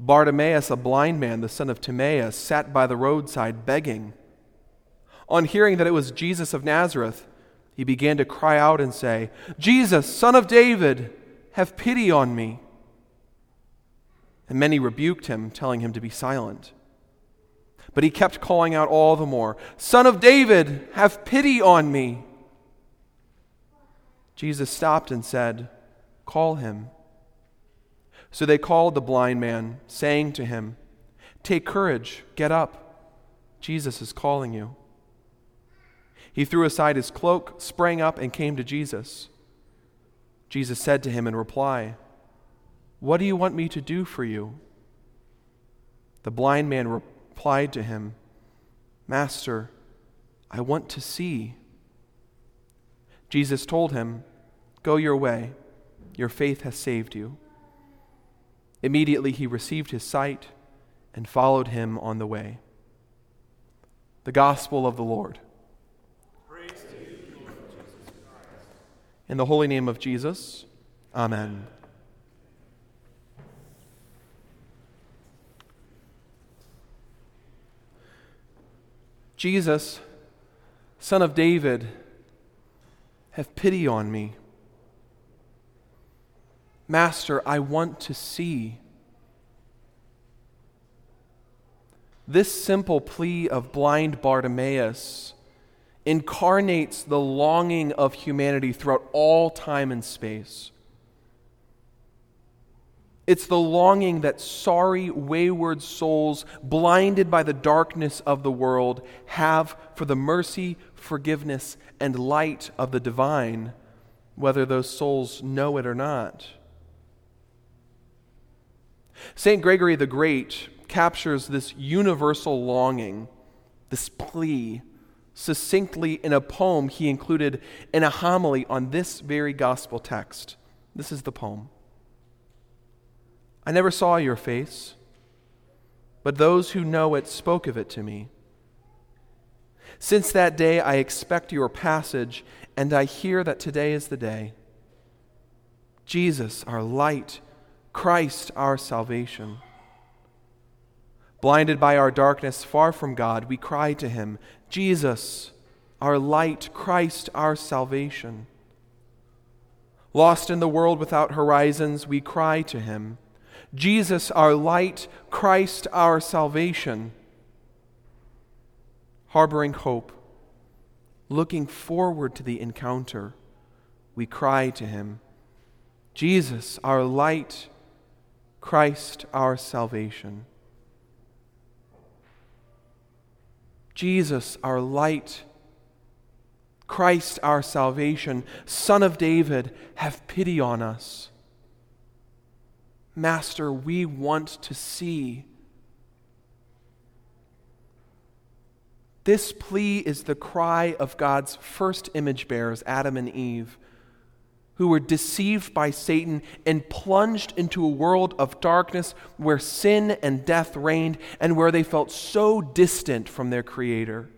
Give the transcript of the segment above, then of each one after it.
Bartimaeus, a blind man, the son of Timaeus, sat by the roadside begging. On hearing that it was Jesus of Nazareth, he began to cry out and say, Jesus, son of David, have pity on me. And many rebuked him, telling him to be silent. But he kept calling out all the more, Son of David, have pity on me. Jesus stopped and said, Call him. So they called the blind man, saying to him, Take courage, get up. Jesus is calling you. He threw aside his cloak, sprang up, and came to Jesus. Jesus said to him in reply, What do you want me to do for you? The blind man replied to him, Master, I want to see. Jesus told him, Go your way, your faith has saved you. Immediately he received his sight and followed him on the way. The Gospel of the Lord. In the holy name of Jesus, Amen. Jesus, Son of David, have pity on me. Master, I want to see. This simple plea of blind Bartimaeus incarnates the longing of humanity throughout all time and space. It's the longing that sorry, wayward souls, blinded by the darkness of the world, have for the mercy, forgiveness, and light of the divine, whether those souls know it or not. St. Gregory the Great captures this universal longing, this plea, succinctly in a poem he included in a homily on this very gospel text. This is the poem I never saw your face, but those who know it spoke of it to me. Since that day, I expect your passage, and I hear that today is the day. Jesus, our light, Christ our salvation. Blinded by our darkness, far from God, we cry to him, Jesus, our light, Christ our salvation. Lost in the world without horizons, we cry to him, Jesus, our light, Christ our salvation. Harboring hope, looking forward to the encounter, we cry to him, Jesus, our light, Christ our salvation. Jesus, our light, Christ our salvation, Son of David, have pity on us. Master, we want to see. This plea is the cry of God's first image bearers, Adam and Eve who were deceived by Satan and plunged into a world of darkness where sin and death reigned and where they felt so distant from their Creator.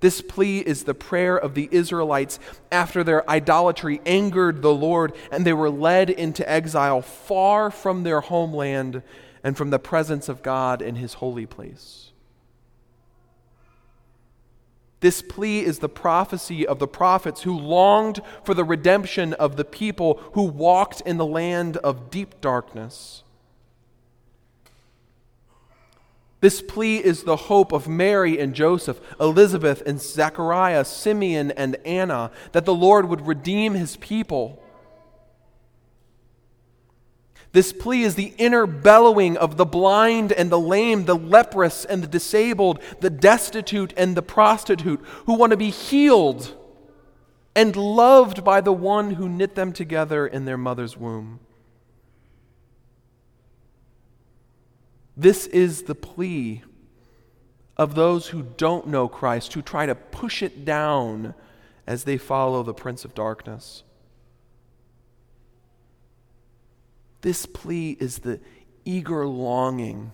This plea is the prayer of the Israelites after their idolatry angered the Lord and they were led into exile far from their homeland and from the presence of God in His holy place. This plea is the prophecy of the prophets who longed for the redemption of the people who walked in the land of deep darkness. This plea is the hope of Mary and Joseph, Elizabeth and Zechariah, Simeon and Anna, that the Lord would redeem his people this plea is the inner bellowing of the blind and the lame, the leprous and the disabled, the destitute and the prostitute who want to be healed and loved by the one who knit them together in their mother's womb. This is the plea of those who don't know Christ, who try to push it down as they follow the Prince of Darkness. This plea is the eager longing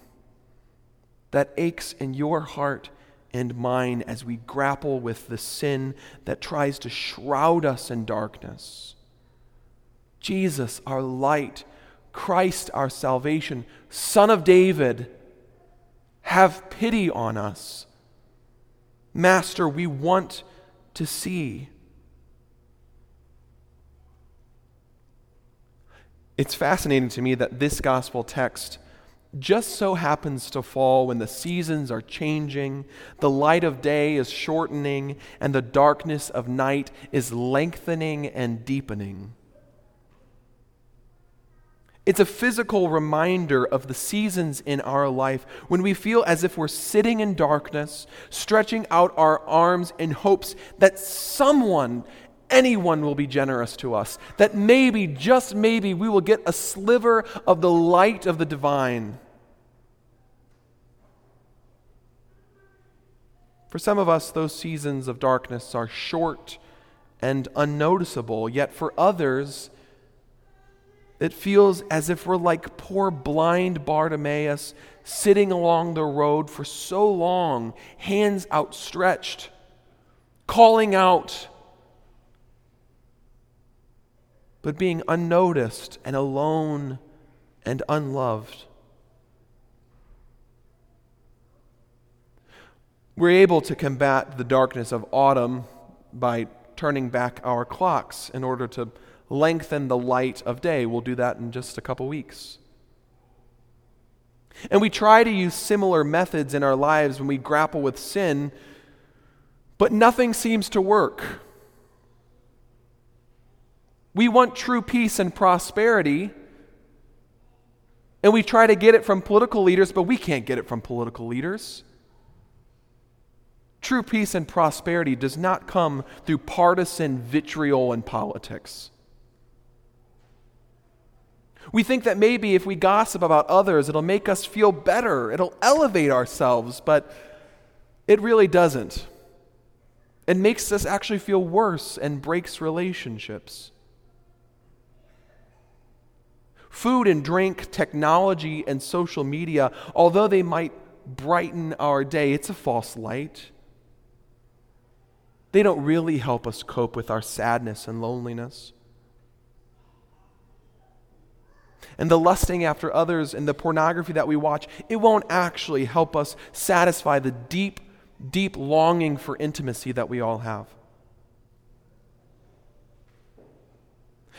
that aches in your heart and mine as we grapple with the sin that tries to shroud us in darkness. Jesus, our light, Christ our salvation, Son of David, have pity on us. Master, we want to see. It's fascinating to me that this gospel text just so happens to fall when the seasons are changing, the light of day is shortening, and the darkness of night is lengthening and deepening. It's a physical reminder of the seasons in our life when we feel as if we're sitting in darkness, stretching out our arms in hopes that someone, anyone will be generous to us, that maybe, just maybe, we will get a sliver of the light of the divine. For some of us, those seasons of darkness are short and unnoticeable, yet for others, it feels as if we're like poor blind Bartimaeus sitting along the road for so long, hands outstretched, calling out but being unnoticed and alone and unloved. We're able to combat the darkness of autumn by turning back our clocks in order to lengthen the light of day. We'll do that in just a couple weeks. And we try to use similar methods in our lives when we grapple with sin, but nothing seems to work. We want true peace and prosperity. And we try to get it from political leaders, but we can't get it from political leaders. True peace and prosperity does not come through partisan vitriol and politics. We think that maybe if we gossip about others, it'll make us feel better, it'll elevate ourselves, but it really doesn't. It makes us actually feel worse and breaks relationships. Food and drink, technology, and social media, although they might brighten our day, it's a false light. They don't really help us cope with our sadness and loneliness. And the lusting after others and the pornography that we watch, it won't actually help us satisfy the deep, deep longing for intimacy that we all have.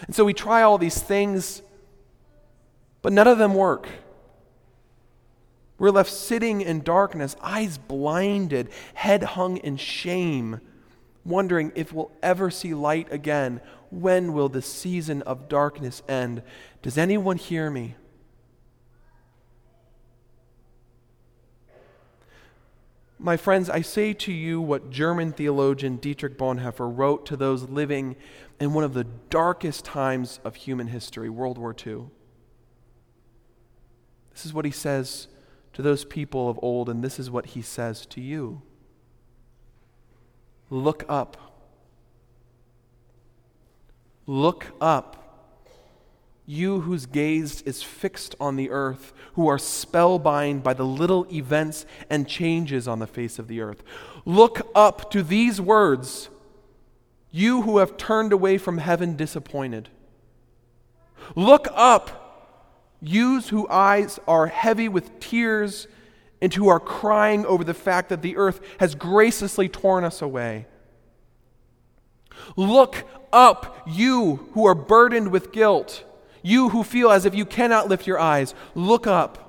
And so we try all these things but none of them work. We're left sitting in darkness, eyes blinded, head hung in shame, wondering if we'll ever see light again. When will the season of darkness end? Does anyone hear me? My friends, I say to you what German theologian Dietrich Bonhoeffer wrote to those living in one of the darkest times of human history, World War II. This is what he says to those people of old, and this is what he says to you. Look up. Look up. You whose gaze is fixed on the earth, who are spellbound by the little events and changes on the face of the earth. Look up to these words, you who have turned away from heaven disappointed. Look up Yous whose eyes are heavy with tears and who are crying over the fact that the earth has graciously torn us away. Look up, you who are burdened with guilt, you who feel as if you cannot lift your eyes. Look up.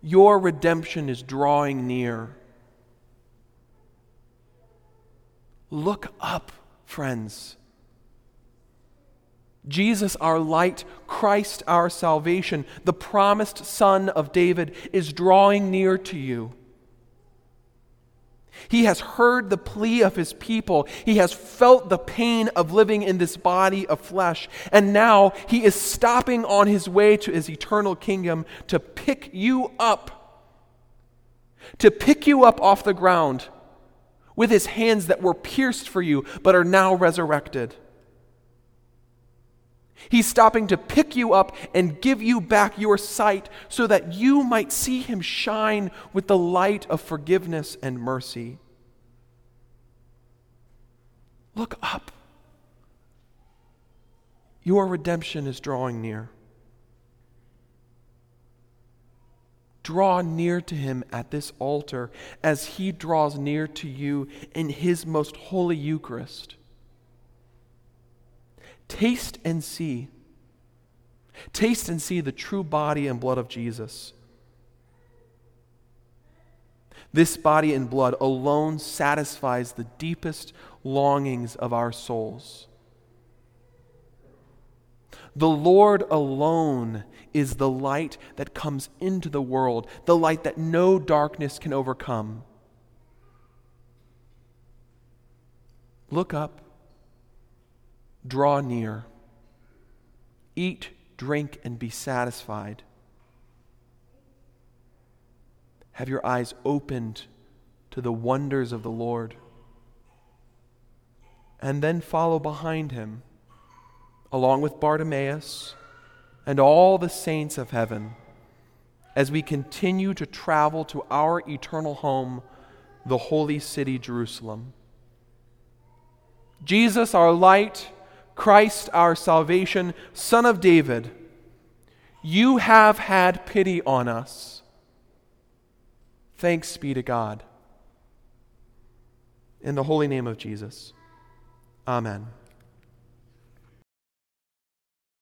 Your redemption is drawing near. Look up, friends. Jesus, our light, Christ, our salvation, the promised Son of David, is drawing near to you. He has heard the plea of his people. He has felt the pain of living in this body of flesh. And now he is stopping on his way to his eternal kingdom to pick you up, to pick you up off the ground with his hands that were pierced for you but are now resurrected. He's stopping to pick you up and give you back your sight so that you might see him shine with the light of forgiveness and mercy. Look up. Your redemption is drawing near. Draw near to him at this altar as he draws near to you in his most holy Eucharist. Taste and see. Taste and see the true body and blood of Jesus. This body and blood alone satisfies the deepest longings of our souls. The Lord alone is the light that comes into the world, the light that no darkness can overcome. Look up, draw near, eat, drink, and be satisfied. Have your eyes opened to the wonders of the Lord. And then follow behind him along with Bartimaeus and all the saints of heaven, as we continue to travel to our eternal home, the holy city, Jerusalem. Jesus, our light, Christ, our salvation, Son of David, you have had pity on us. Thanks be to God. In the holy name of Jesus. Amen.